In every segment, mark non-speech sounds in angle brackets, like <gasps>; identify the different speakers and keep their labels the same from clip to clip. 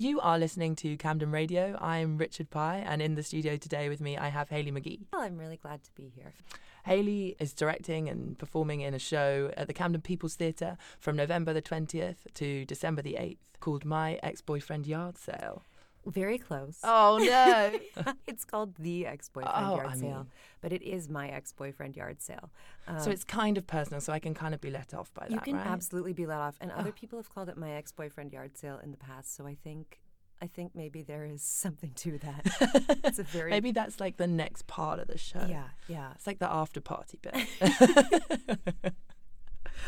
Speaker 1: You are listening to Camden Radio. I'm Richard Pye, and in the studio today with me, I have Haley McGee.
Speaker 2: Well, I'm really glad to be here.
Speaker 1: Haley is directing and performing in a show at the Camden People's Theatre from November the 20th to December the 8th called My Ex Boyfriend Yard Sale.
Speaker 2: Very close.
Speaker 1: Oh, no. <laughs>
Speaker 2: it's called the ex-boyfriend
Speaker 1: Oh,
Speaker 2: yard
Speaker 1: I
Speaker 2: sale,
Speaker 1: mean-
Speaker 2: but it is my ex-boyfriend yard sale. Um,
Speaker 1: so it's kind of personal, so I can kind of be let off by
Speaker 2: you
Speaker 1: that, You
Speaker 2: can
Speaker 1: right?
Speaker 2: absolutely be let off, and other
Speaker 1: Oh.
Speaker 2: people have called it my ex-boyfriend yard sale in the past. So I think, I think maybe there is <laughs> something to that. it's a very <laughs>
Speaker 1: Maybe that's like the next part of the show.
Speaker 2: yeah, yeah.
Speaker 1: It's like the after party bit.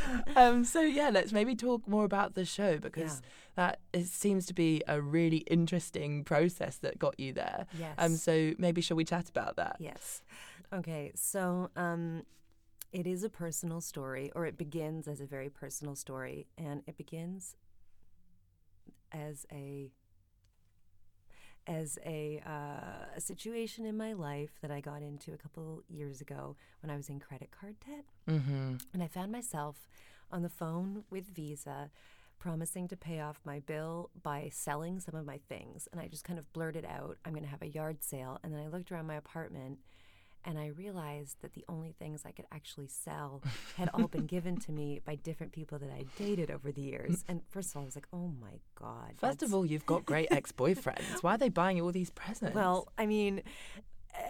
Speaker 1: <laughs> um, so yeah, let's maybe talk more about the show because that it seems to be a really interesting process that got you there.
Speaker 2: Yes.
Speaker 1: Um, so maybe shall we chat about that?
Speaker 2: Yes. Okay. So, um, it is a personal story, or it begins as a very personal story, and it begins as a as a uh, a situation in my life that I got into a couple years ago when I was in credit card debt,
Speaker 1: Mm-hmm.
Speaker 2: and I found myself on the phone with Visa. Promising to pay off my bill by selling some of my things. And I just kind of blurted out, I'm going to have a yard sale. And then I looked around my apartment and I realized that the only things I could actually sell had all been given to me by different people that I dated over the years. And first of all, I was like, oh my God.
Speaker 1: First
Speaker 2: that's-
Speaker 1: of all, you've got great ex-boyfriends. Why are they buying you all these presents?
Speaker 2: well, I mean, uh,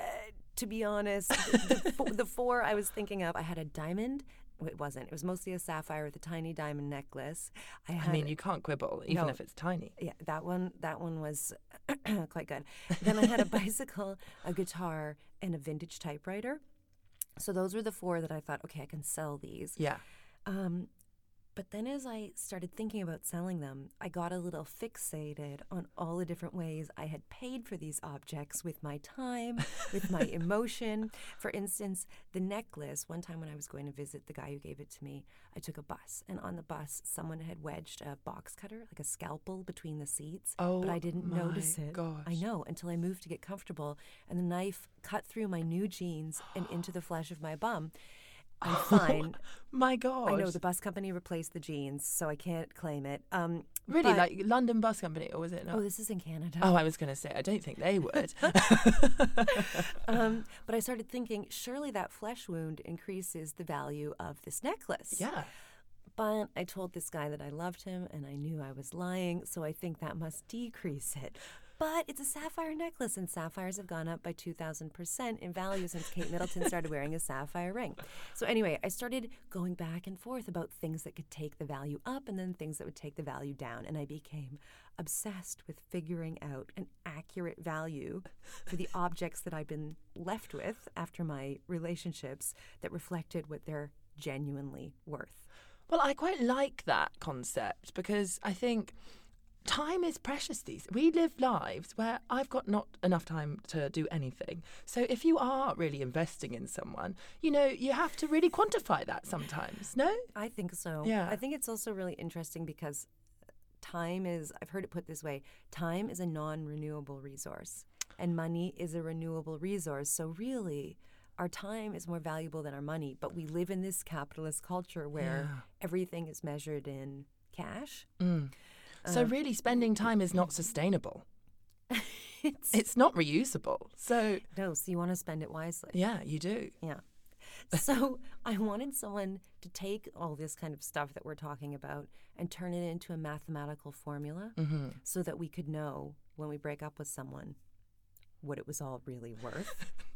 Speaker 2: to be honest, the, the, the four I was thinking of, I had a diamond. It wasn't. It was mostly a sapphire with a tiny diamond necklace. I, had,
Speaker 1: I mean, you can't quibble, even
Speaker 2: No.
Speaker 1: if it's tiny.
Speaker 2: yeah, that one. That one was <clears throat> quite good. Then I had a <laughs> bicycle, a guitar, and a vintage typewriter. So those were the four that I thought, okay, I can sell these.
Speaker 1: Yeah.
Speaker 2: Um, but then as I started thinking about selling them, I got a little fixated on all the different ways I had paid for these objects with my time, with my <laughs> emotion. For instance, the necklace, one time when I was going to visit the guy who gave it to me, I took a bus. And on the bus, someone had wedged a box cutter, like a scalpel, between the seats.
Speaker 1: Oh
Speaker 2: but I didn't notice it. I know until I moved to get comfortable. And the knife cut through my new jeans and into the flesh of my bum. I'm <laughs> fine.
Speaker 1: My God.
Speaker 2: I know the bus company replaced the jeans, so I can't claim it. Um,
Speaker 1: Really,
Speaker 2: but-
Speaker 1: like London Bus Company, or was it not?
Speaker 2: oh, this is in Canada.
Speaker 1: Oh, I was going to say, I don't think they would. <laughs> <laughs>
Speaker 2: Um, but I started thinking, surely that flesh wound increases the value of this necklace.
Speaker 1: yeah.
Speaker 2: But I told this guy that I loved him, and I knew I was lying, so I think that must decrease it. But it's a sapphire necklace, and sapphires have gone up by 2,000% in value since Kate Middleton started wearing a sapphire ring. So, anyway, I started going back and forth about things that could take the value up and then things that would take the value down. And I became obsessed with figuring out an accurate value for the objects that I'd been left with after my relationships that reflected what they're genuinely worth.
Speaker 1: Well, I quite like that concept because I think time is precious these we live lives where I've got not enough time to do anything. So if you are really investing in someone, you know, you have to really quantify that sometimes, no?
Speaker 2: I think so.
Speaker 1: Yeah.
Speaker 2: I think it's also really interesting because time is, I've heard it put this way time is a non renewable resource, and money is a renewable resource. So, really, our time is more valuable than our money, but we live in this capitalist culture where
Speaker 1: Yeah.
Speaker 2: everything is measured in cash. Mm.
Speaker 1: So really spending time is not sustainable. <laughs>
Speaker 2: It's,
Speaker 1: It's not reusable. So
Speaker 2: no, so you want to spend it wisely.
Speaker 1: yeah, you do.
Speaker 2: Yeah. So <laughs> I wanted someone to take all this kind of stuff that we're talking about and turn it into a mathematical formula
Speaker 1: Mm-hmm.
Speaker 2: so that we could know when we break up with someone what it was all really worth. <laughs>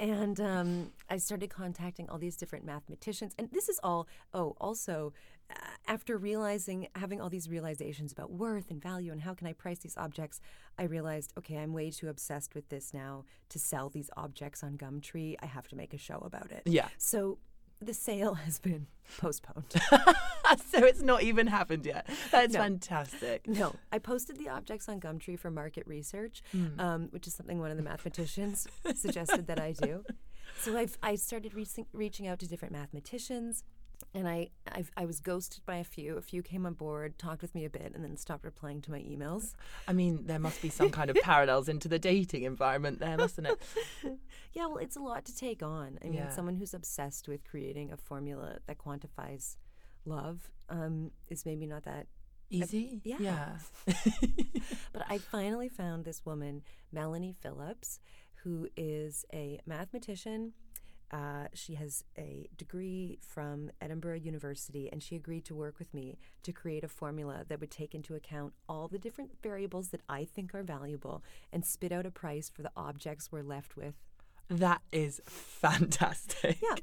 Speaker 2: And um, I started contacting all these different mathematicians. And this is all, oh, also, uh, after realizing, having all these realizations about worth and value and how can I price these objects, I realized, okay, I'm way too obsessed with this now to sell these objects on Gumtree. I have to make a show about it.
Speaker 1: Yeah.
Speaker 2: So the sale has been <laughs> postponed. <laughs>
Speaker 1: so it's not even happened yet. That's
Speaker 2: No.
Speaker 1: fantastic.
Speaker 2: No, I posted the objects on Gumtree for market research, um, which is something one of the mathematicians suggested that I do. <laughs> So I've, I started reaching, reaching out to different mathematicians, and I I've, I was ghosted by a few. A few came on board, talked with me a bit, and then stopped replying to my emails.
Speaker 1: I mean, there must be some kind of parallels into the dating environment there, mustn't it? <laughs>
Speaker 2: Yeah, well, it's a lot to take on. I mean,
Speaker 1: Yeah.
Speaker 2: someone who's obsessed with creating a formula that quantifies love um, is maybe not that
Speaker 1: Easy?
Speaker 2: yeah.
Speaker 1: Yeah. <laughs>
Speaker 2: But I finally found this woman, Melanie Phillips, who is a mathematician. Uh, she has a degree from Edinburgh University, and she agreed to work with me to create a formula that would take into account all the different variables that I think are valuable and spit out a price for the objects we're left with.
Speaker 1: That is fantastic.
Speaker 2: Yeah.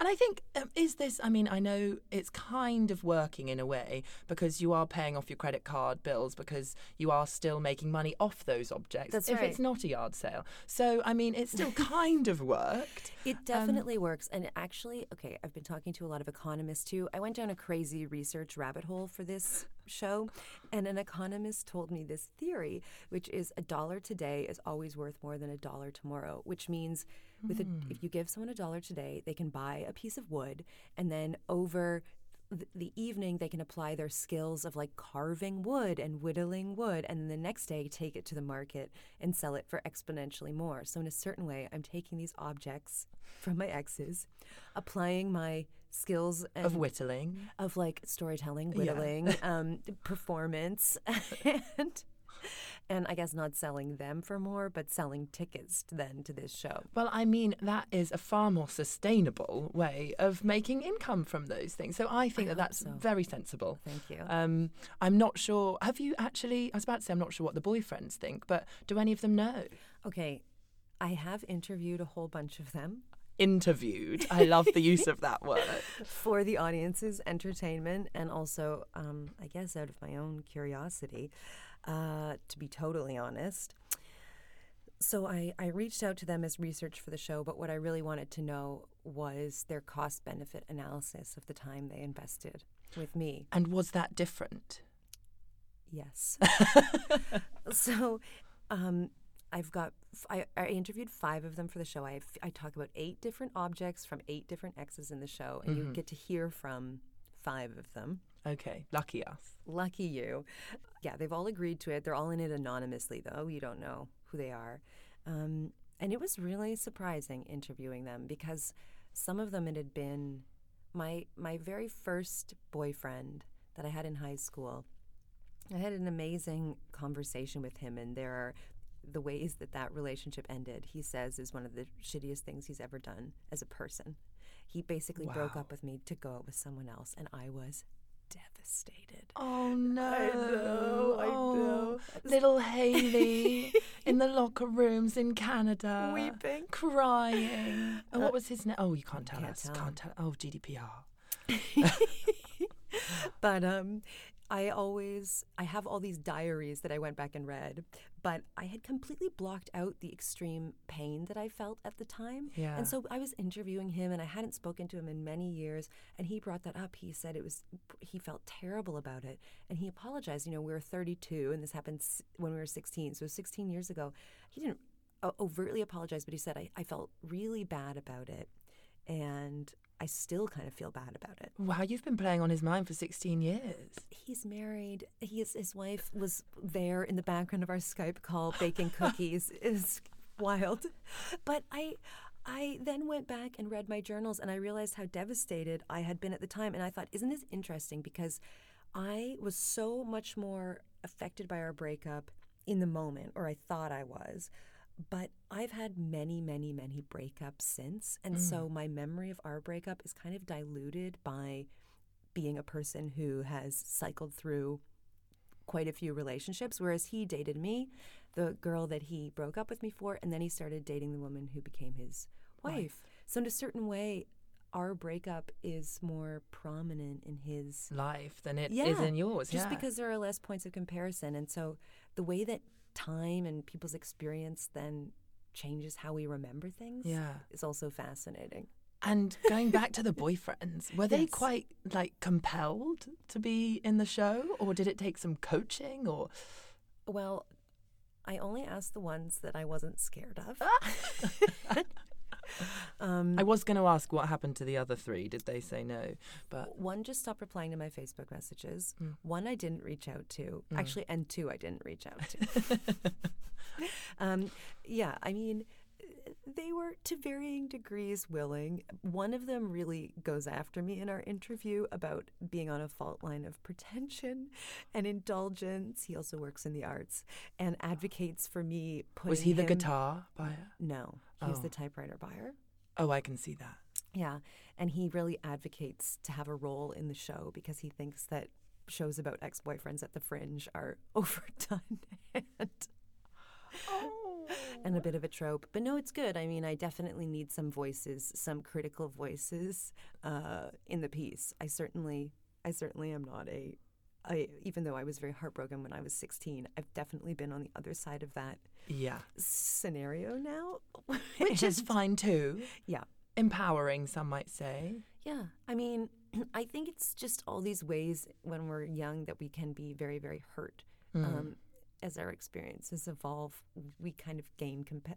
Speaker 1: And I think, um, is this, I mean, I know it's kind of working in a way because you are paying off your credit card bills because you are still making money off those objects.
Speaker 2: That's
Speaker 1: if
Speaker 2: right.
Speaker 1: it's not a yard sale. So, I mean, it still <laughs> kind of worked.
Speaker 2: It definitely works. And actually, okay, I've been talking to a lot of economists too. I went down a crazy research rabbit hole for this show, and an economist told me this theory, which is a dollar today is always worth more than a dollar tomorrow, which means with a, hmm. if you give someone a dollar today, they can buy a piece of wood, and then over the evening they can apply their skills of like carving wood and whittling wood and then the next day take it to the market and sell it for exponentially more. So in a certain way i'm taking these objects from my exes applying my skills and
Speaker 1: Of whittling.
Speaker 2: of like storytelling
Speaker 1: Yeah.
Speaker 2: whittling <laughs> um, performance <laughs> and and i guess not selling them for more but selling tickets then to this show
Speaker 1: Well, I mean, that is a far more sustainable way of making income from those things. So I think that that's
Speaker 2: so.
Speaker 1: very sensible.
Speaker 2: thank you
Speaker 1: Um, I'm not sure. Have you actually? I was about to say I'm not sure what the boyfriends think, but do any of them know?
Speaker 2: okay i have interviewed a whole bunch of them
Speaker 1: Interviewed. I love the use of that word. <laughs>
Speaker 2: for the audience's entertainment and also, um, I guess, out of my own curiosity, uh, to be totally honest. So I, I reached out to them as research for the show, but what I really wanted to know was their cost benefit analysis of the time they invested with me.
Speaker 1: And was that different?
Speaker 2: Yes. <laughs> so um, I've got, I, I, interviewed five of them for the show. I, I talk about eight different objects from eight different exes in the show, and you get to hear from five of them.
Speaker 1: Okay, lucky us.
Speaker 2: Lucky you. Yeah, they've all agreed to it. They're all in it anonymously, though. You don't know who they are. Um, and it was really surprising interviewing them because some of them it had been my my very first boyfriend that I had in high school. I had an amazing conversation with him, and there are the ways that that relationship ended. He says is one of the shittiest things he's ever done as a person. He basically broke up with me to go out with someone else, and I was devastated.
Speaker 1: Oh no!
Speaker 2: know, I
Speaker 1: Oh,
Speaker 2: know.
Speaker 1: Little Haley <laughs> in the locker rooms in Canada,
Speaker 2: Weeping.
Speaker 1: crying. <gasps> And what was his name? Oh, you can't tell
Speaker 2: Can't
Speaker 1: us.
Speaker 2: tell.
Speaker 1: Can't tell. Oh, GDPR. <laughs>
Speaker 2: but um I always I have all these diaries that I went back and read, but I had completely blocked out the extreme pain that I felt at the time.
Speaker 1: Yeah.
Speaker 2: And so I was interviewing him and I hadn't spoken to him in many years and he brought that up. He said it was he felt terrible about it and he apologized. You know, we were 32 and this happened when we were 16. So 16 years ago. He didn't overtly apologize, but he said I, I felt really bad about it and I still kind of feel bad about it.
Speaker 1: Wow, you've been playing on his mind for 16 years.
Speaker 2: He's married. He is, his wife was there in the background of our Skype call baking cookies. <laughs> It's wild. But I I then went back and read my journals and I realized how devastated I had been at the time and I thought, isn't this interesting because I was so much more affected by our breakup in the moment or I thought I was. But I've had many, many, many breakups since. And so mm. my memory of our breakup is kind of diluted by being a person who has cycled through quite a few relationships, whereas he dated me, the girl that he broke up with me for, and then he started dating the woman who became his wife. So, in a certain way, our breakup is more prominent in his
Speaker 1: Life than it is
Speaker 2: yeah,
Speaker 1: in yours.
Speaker 2: just
Speaker 1: yeah.
Speaker 2: because there are less points of comparison. And so, the way that time and people's experience then changes how we remember things
Speaker 1: Yeah.
Speaker 2: is also fascinating.
Speaker 1: And going back to the <laughs> boyfriends, were they
Speaker 2: Yes.
Speaker 1: quite like compelled to be in the show, or did it take some coaching? Or
Speaker 2: Well, I only asked the ones that I wasn't scared of. <laughs> <laughs> um,
Speaker 1: I was going to ask what happened to the other three. Did they say no? But
Speaker 2: one just stopped replying to my Facebook messages.
Speaker 1: Mm.
Speaker 2: One I didn't reach out to, actually, and two I didn't reach out to. <laughs> <laughs> um, yeah, I mean, They were to varying degrees willing. One of them really goes after me in our interview about being on a fault line of pretension and indulgence. He also works in the arts and advocates for me putting
Speaker 1: Was he the
Speaker 2: him-
Speaker 1: guitar buyer?
Speaker 2: No, he's
Speaker 1: Oh.
Speaker 2: the typewriter buyer.
Speaker 1: Oh, I can see that.
Speaker 2: Yeah, and he really advocates to have a role in the show because he thinks that shows about ex-boyfriends at the fringe are <laughs> overdone and oh. And a bit of a trope. But no, it's good. I mean, I definitely need some voices, some critical voices uh, in the piece. I certainly, I certainly am not a. I, even though I was very heartbroken when I was 16, I've definitely been on the other side of that
Speaker 1: Yeah.
Speaker 2: scenario now. <laughs>
Speaker 1: Which is fine too.
Speaker 2: yeah.
Speaker 1: Empowering, some might say.
Speaker 2: Yeah, I mean, <clears throat> I think it's just all these ways when we're young that we can be very, very hurt. Um, as our experiences evolve, we kind of gain compa-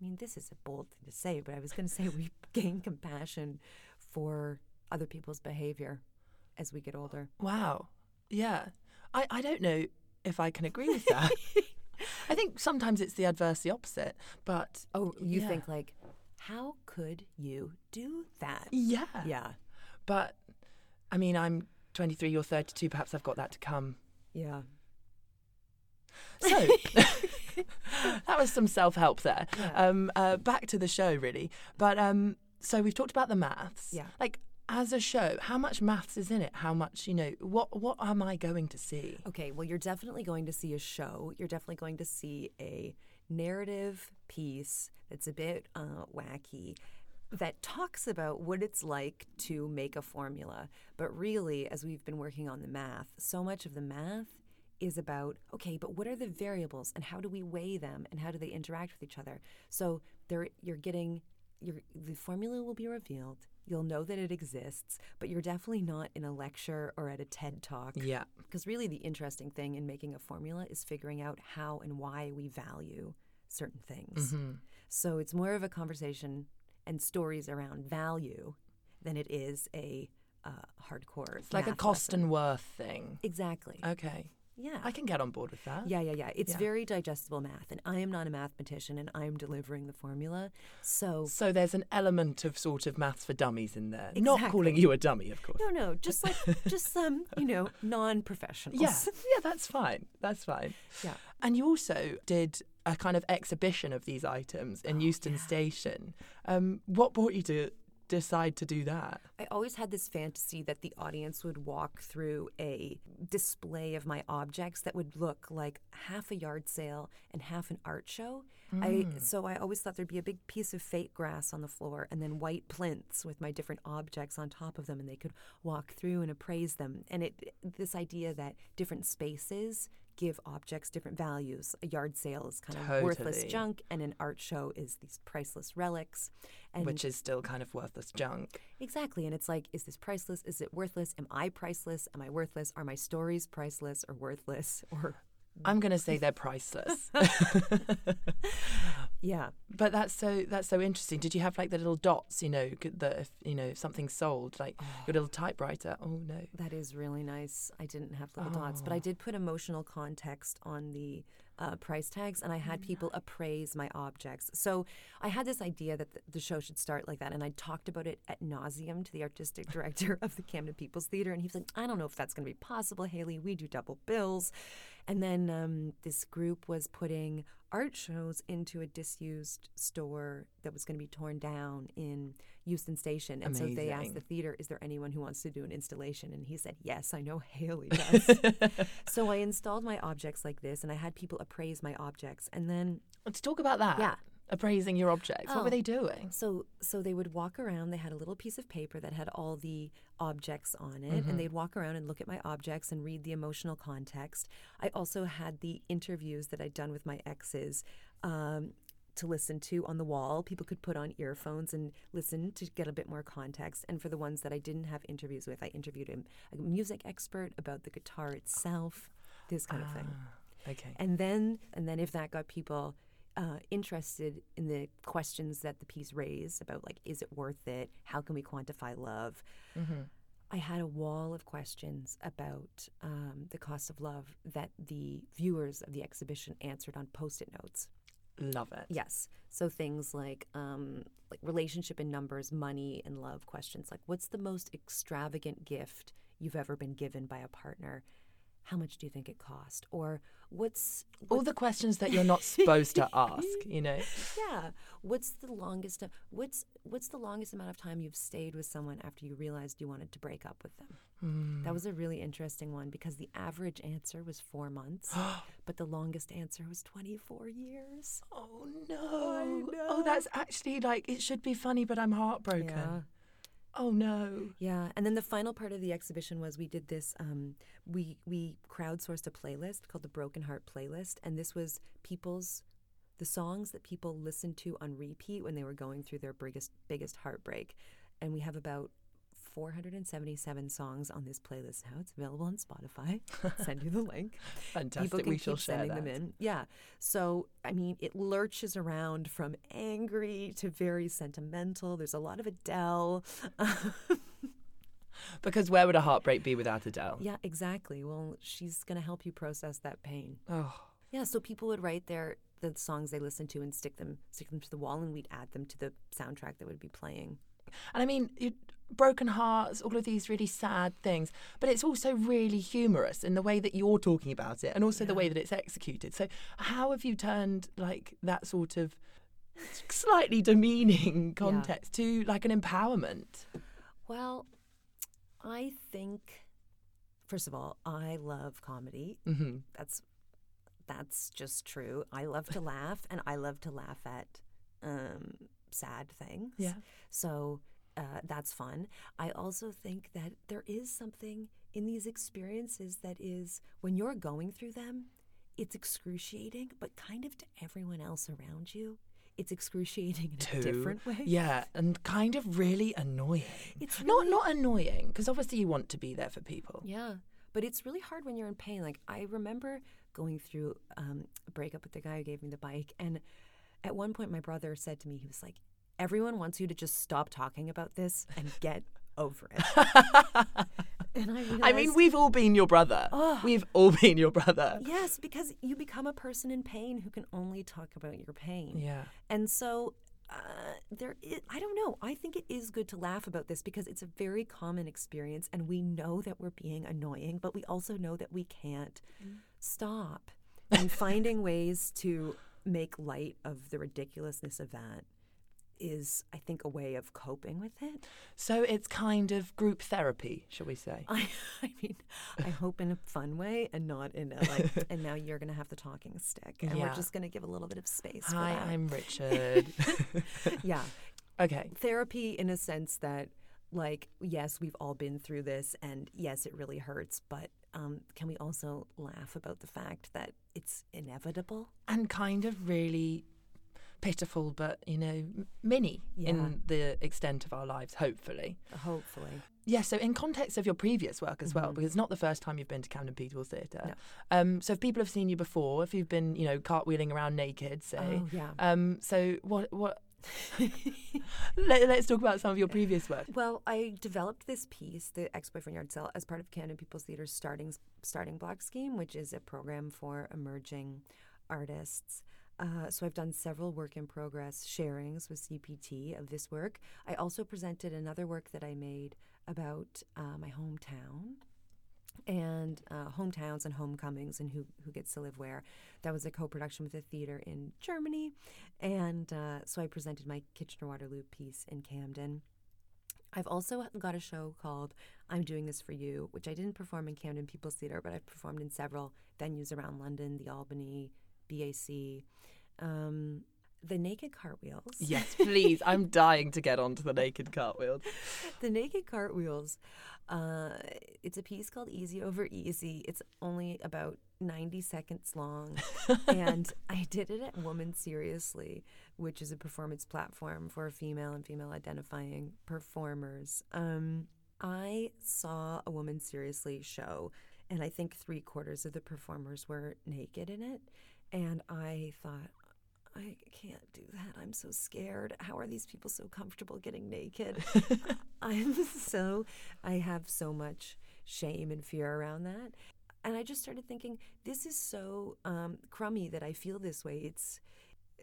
Speaker 2: I mean, this is a bold thing to say, but I was going to say we <laughs> gain compassion for other people's behavior as we get older.
Speaker 1: Wow. Yeah. I, I don't know if I can agree with that. <laughs> I think sometimes it's the adverse the opposite, but
Speaker 2: Oh, you
Speaker 1: yeah.
Speaker 2: think like, how could you do that?
Speaker 1: yeah.
Speaker 2: Yeah,
Speaker 1: But I mean, I'm 23, you're 32, perhaps I've got that to come.
Speaker 2: yeah.
Speaker 1: So <laughs> that was some self help there.
Speaker 2: Yeah.
Speaker 1: Um, uh, back to the show, really. But um, so we've talked about the maths.
Speaker 2: Yeah.
Speaker 1: Like, as a show, how much maths is in it? How much, you know, what what am I going to see?
Speaker 2: Okay, well, you're definitely going to see a show. You're definitely going to see a narrative piece that's a bit uh, wacky that talks about what it's like to make a formula. But really, as we've been working on the math, so much of the math is about okay, but what are the variables and how do we weigh them and how do they interact with each other? So there, you're getting your the formula will be revealed. You'll know that it exists, but you're definitely not in a lecture or at a TED talk.
Speaker 1: Yeah.
Speaker 2: Because really, the interesting thing in making a formula is figuring out how and why we value certain things.
Speaker 1: Mm-hmm.
Speaker 2: So it's more of a conversation and stories around value than it is a uh, hardcore.
Speaker 1: It's like a cost
Speaker 2: lesson.
Speaker 1: and worth thing.
Speaker 2: Exactly.
Speaker 1: Okay.
Speaker 2: Yeah.
Speaker 1: I can get on board with that.
Speaker 2: yeah, yeah, yeah. It's
Speaker 1: Yeah.
Speaker 2: very digestible math, and I am not a mathematician, and I am delivering the formula. So
Speaker 1: So there's an element of sort of maths for dummies in there. Not calling you a dummy, of course.
Speaker 2: no, no, just like <laughs> just some, you know, non-professionals.
Speaker 1: Yeah, yeah, that's fine. That's fine.
Speaker 2: Yeah.
Speaker 1: And you also did a kind of exhibition of these items in Euston Station. Um, what brought you to decide to do that?
Speaker 2: I always had this fantasy that the audience would walk through a display of my objects that would look like half a yard sale and half an art show. I hmm. so I always thought there'd be a big piece of fake grass on the floor and then white plinths with my different objects on top of them and they could walk through and appraise them. And it this idea that different spaces give objects different values. A yard sale is kind of worthless junk and an art show is these priceless relics. And
Speaker 1: Which is still kind of worthless junk.
Speaker 2: Exactly. And it's like, is this priceless? Is it worthless? Am I priceless? Am I worthless? Are my stories priceless or worthless? Or,
Speaker 1: I'm going to say they're priceless. <laughs> <laughs>
Speaker 2: yeah.
Speaker 1: but that's so that's so interesting. Did you have like the little dots, you know, that if you know if something's sold, like your little typewriter? Oh no.
Speaker 2: That is really nice. I didn't have little dots, but I did put emotional context on the uh, price tags and I had people appraise my objects. So I had this idea that the, the show should start like that. And I talked about it at nauseum to the artistic director <laughs> of the Camden People's Theater. And he was like, I don't know if that's going to be possible, Haley. We do double bills. And then um, this group was putting art shows into a disused store that was going to be torn down in Euston Station. And so they asked the theater, is there anyone who wants to do an installation? And he said, yes, I know Haley does. <laughs> so I installed my objects like this and I had people appraise my objects. And then,
Speaker 1: Let's talk about that.
Speaker 2: Yeah.
Speaker 1: Appraising your objects. What
Speaker 2: Oh.
Speaker 1: were they doing?
Speaker 2: so, so they would walk around. They had a little piece of paper that had all the objects on it, and they'd walk around and look at my objects and read the emotional context. I also had the interviews that I'd done with my exes. Um, to listen to on the wall. People could put on earphones and listen to get a bit more context. And for the ones that I didn't have interviews with, I interviewed a music expert about the guitar itself, this kind of thing.
Speaker 1: Okay.
Speaker 2: And then, and then if that got people uh, interested in the questions that the piece raised about, like, is it worth it? How can we quantify love? I had a wall of questions about um, the cost of love that the viewers of the exhibition answered on post-it notes.
Speaker 1: Love it.
Speaker 2: Yes. So things like um, like relationship and numbers, money and love questions. Like, what's the most extravagant gift you've ever been given by a partner? How much do you think it cost? Or what's
Speaker 1: All the questions that you're not <laughs> supposed to ask, you know?
Speaker 2: yeah? What's the longest? What's what's the longest amount of time you've stayed with someone after you realized you wanted to break up with them?
Speaker 1: Hmm.
Speaker 2: That was a really interesting one because the average answer was four months, <gasps> but the longest answer was twenty four years.
Speaker 1: Oh no. Oh, that's actually like, it should be funny, but I'm heartbroken.
Speaker 2: Yeah.
Speaker 1: Oh no.
Speaker 2: Yeah, and then the final part of the exhibition was we did this. Um, we we crowdsourced a playlist called the Broken Heart Playlist, and this was people's the songs that people listened to on repeat when they were going through their biggest biggest heartbreak. And we have about 477 songs on this playlist now. It's available on Spotify. Send you the <laughs> link.
Speaker 1: Fantastic.
Speaker 2: People can
Speaker 1: we shall
Speaker 2: keep
Speaker 1: share
Speaker 2: sending
Speaker 1: that.
Speaker 2: them in. Yeah. So I mean, it lurches around from angry to very sentimental. There's a lot of Adele. <laughs>
Speaker 1: Because where would a heartbreak be without Adele?
Speaker 2: Yeah, exactly. Well, she's going to help you process that pain.
Speaker 1: Oh.
Speaker 2: Yeah, so people would write their the songs they listened to and stick them stick them to the wall and we'd add them to the soundtrack that would be playing.
Speaker 1: And I mean, you, broken hearts, all of these really sad things, but it's also really humorous in the way that you're talking about it and also the way that it's executed. So, how have you turned like that sort of slightly demeaning <laughs> context to like an empowerment?
Speaker 2: Well, I think first of all, I love comedy.
Speaker 1: hmm
Speaker 2: That's that's just true. I love to laugh and I love to laugh at um, sad things.
Speaker 1: Yeah.
Speaker 2: So uh, that's fun. I also think that there is something in these experiences that is, when you're going through them, it's excruciating, but kind of to everyone else around you, it's excruciating in a different way.
Speaker 1: Yeah, and kind of really annoying.
Speaker 2: It's
Speaker 1: not not annoying because obviously you want to be there for people.
Speaker 2: Yeah. But it's really hard when you're in pain. Like, I remember going through um, a breakup with the guy who gave me the bike. And at one point, my brother said to me, he was like, Everyone wants you to just stop talking about this and <laughs> get over it. <laughs> and I realized,
Speaker 1: I mean, we've all been your brother. We've all been your brother.
Speaker 2: Yes, because you become a person in pain who can only talk about your pain.
Speaker 1: Yeah.
Speaker 2: And so uh, there is, I don't know. I think it is good to laugh about this because it's a very common experience and we know that we're being annoying, but we also know that we can't stop. And finding ways to make light of the ridiculousness of that is, I think, a way of coping with it.
Speaker 1: So it's kind of group therapy, shall we say?
Speaker 2: I, <laughs> I mean, I hope in a fun way and not in a like, <laughs> and now you're going to have the talking stick. And
Speaker 1: Yeah.
Speaker 2: we're just going to give a little bit of space
Speaker 1: Hi. I'm Richard. <laughs>
Speaker 2: yeah.
Speaker 1: okay.
Speaker 2: therapy in a sense that like yes we've all been through this and yes it really hurts but um, can we also laugh about the fact that it's inevitable
Speaker 1: And kind of really pitiful, but, you know, m- mini
Speaker 2: Yeah.
Speaker 1: in the extent of our lives, hopefully.
Speaker 2: hopefully
Speaker 1: Yeah, so in context of your previous work as well, because it's not the first time you've been to Camden People's Theatre.
Speaker 2: Mm-hmm. No.
Speaker 1: Um, so if people have seen you before, if you've been, you know, cartwheeling around naked, say.
Speaker 2: Oh, yeah.
Speaker 1: Um, so what what <laughs> Let, let's talk about some of your previous work.
Speaker 2: well i developed this piece the ex-boyfriend yard sale as part of camden people's Theatre's starting starting block scheme which is a program for emerging artists uh, so I've done several work in progress sharings with CPT of this work. I also presented another work that I made about uh, my hometown and uh, hometowns and homecomings and who who gets to live where. That was a co-production with a theater in Germany, and uh, so I presented my Kitchener Waterloo piece in Camden. I've also got a show called I'm Doing This For You, which I didn't perform in Camden People's Theatre, but I've performed in several venues around London, the Albany, BAC. Um, the Naked Cartwheels.
Speaker 1: Yes, please. I'm dying to get onto the naked cartwheels. <laughs>
Speaker 2: the Naked Cartwheels. Uh, it's a piece called Easy Over Easy. It's only about 90 seconds long. <laughs> and I did it at Woman Seriously, which is a performance platform for female and female identifying performers. Um, I saw a Woman Seriously show, and I think three quarters of the performers were naked in it. And I thought, I can't do that. I'm so scared. How are these people so comfortable getting naked? <laughs> <laughs> I'm so, I have so much shame and fear around that. And I just started thinking, this is so um, crummy that I feel this way. It's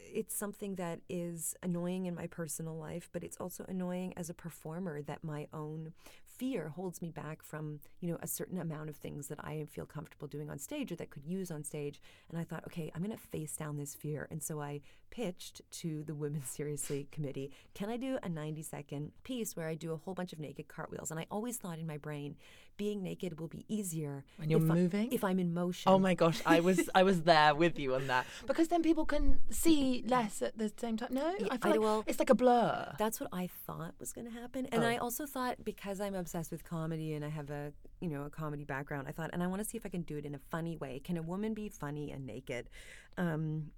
Speaker 2: it's something that is annoying in my personal life, but it's also annoying as a performer that my own fear holds me back from, you know, a certain amount of things that I feel comfortable doing on stage or that could use on stage. And I thought, okay, I'm going to face down this fear. And so I pitched to the Women <laughs> Seriously Committee, can I do a 90 second piece where I do a whole bunch of naked cartwheels? And I always thought in my brain, being naked will be easier
Speaker 1: when you're
Speaker 2: if
Speaker 1: moving.
Speaker 2: I, if I'm in motion.
Speaker 1: Oh my gosh, I was I was there with you on that <laughs> because then people can see less at the same time. No,
Speaker 2: Yeah,
Speaker 1: I feel
Speaker 2: I-
Speaker 1: like
Speaker 2: well,
Speaker 1: it's like a blur.
Speaker 2: That's what I thought was going to happen, and
Speaker 1: Oh.
Speaker 2: I also thought because I'm obsessed with comedy and I have a you know a comedy background, I thought, and I want to see if I can do it in a funny way. Can a woman be funny and naked? Um,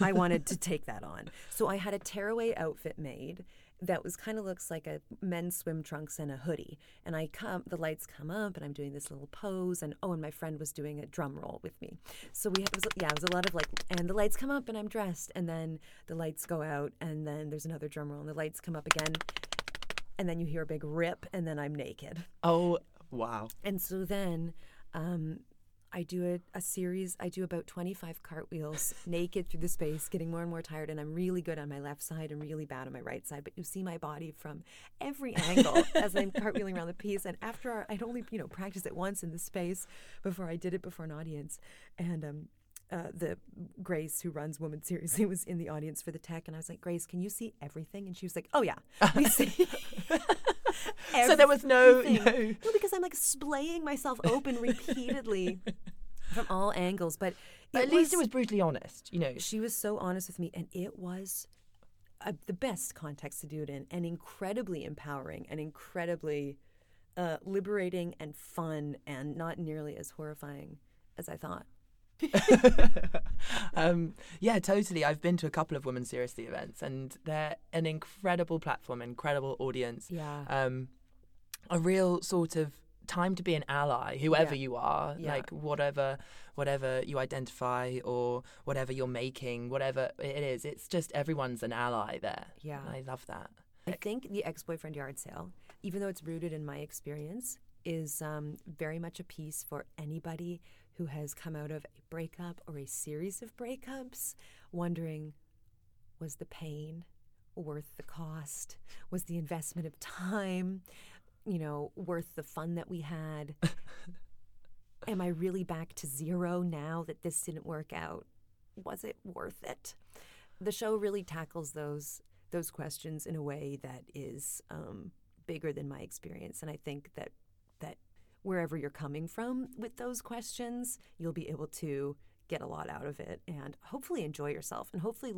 Speaker 2: I wanted to <laughs> take that on, so I had a tearaway outfit made that was kind of looks like a men's swim trunks and a hoodie. And I come, the lights come up, and I'm doing this little pose, and oh, and my friend was doing a drum roll with me. So we had, it was, yeah, it was a lot of like, and the lights come up, and I'm dressed, and then the lights go out, and then there's another drum roll, and the lights come up again, and then you hear a big rip, and then I'm naked.
Speaker 1: oh wow.
Speaker 2: And so then um, I do a, a series, I do about 25 cartwheels <laughs> naked through the space, getting more and more tired. And I'm really good on my left side and really bad on my right side. But you see my body from every <laughs> angle as I'm cartwheeling around the piece. And after our, I'd only, you know, practiced it once in the space before I did it before an audience. And, um, uh, the Grace who runs Woman Seriously <laughs> was in the audience for the tech, and I was like, Grace, can you see everything? And she was like, Oh yeah, we see.
Speaker 1: So there was no- no-
Speaker 2: No, because I'm like splaying myself open repeatedly from all angles. But
Speaker 1: But at least it was brutally honest, you know.
Speaker 2: She was so honest with me, and it was uh, the best context to do it in, and incredibly empowering, and incredibly uh, liberating and fun, and not nearly as horrifying as I thought. <laughs>
Speaker 1: um, yeah, totally. I've been to a couple of Women Seriously events, and they're an incredible platform, incredible audience.
Speaker 2: Yeah.
Speaker 1: Um, a real sort of time to be an ally, whoever
Speaker 2: Yeah.
Speaker 1: you are,
Speaker 2: Yeah.
Speaker 1: like whatever, whatever you identify or whatever you're making, whatever it is. It's just everyone's an ally there.
Speaker 2: Yeah.
Speaker 1: And I love that.
Speaker 2: I think the ex boyfriend yard sale, even though it's rooted in my experience, is um, very much a piece for anybody who has come out of a breakup or a series of breakups wondering was the pain worth the cost? Was the investment of time, you know, worth the fun that we had? <laughs> Am I really back to zero now that this didn't work out? Was it worth it? The show really tackles those those questions in a way that is um, bigger than my experience, and I think that that wherever you're coming from with those questions, you'll be able to get a lot out of it and hopefully enjoy yourself and hopefully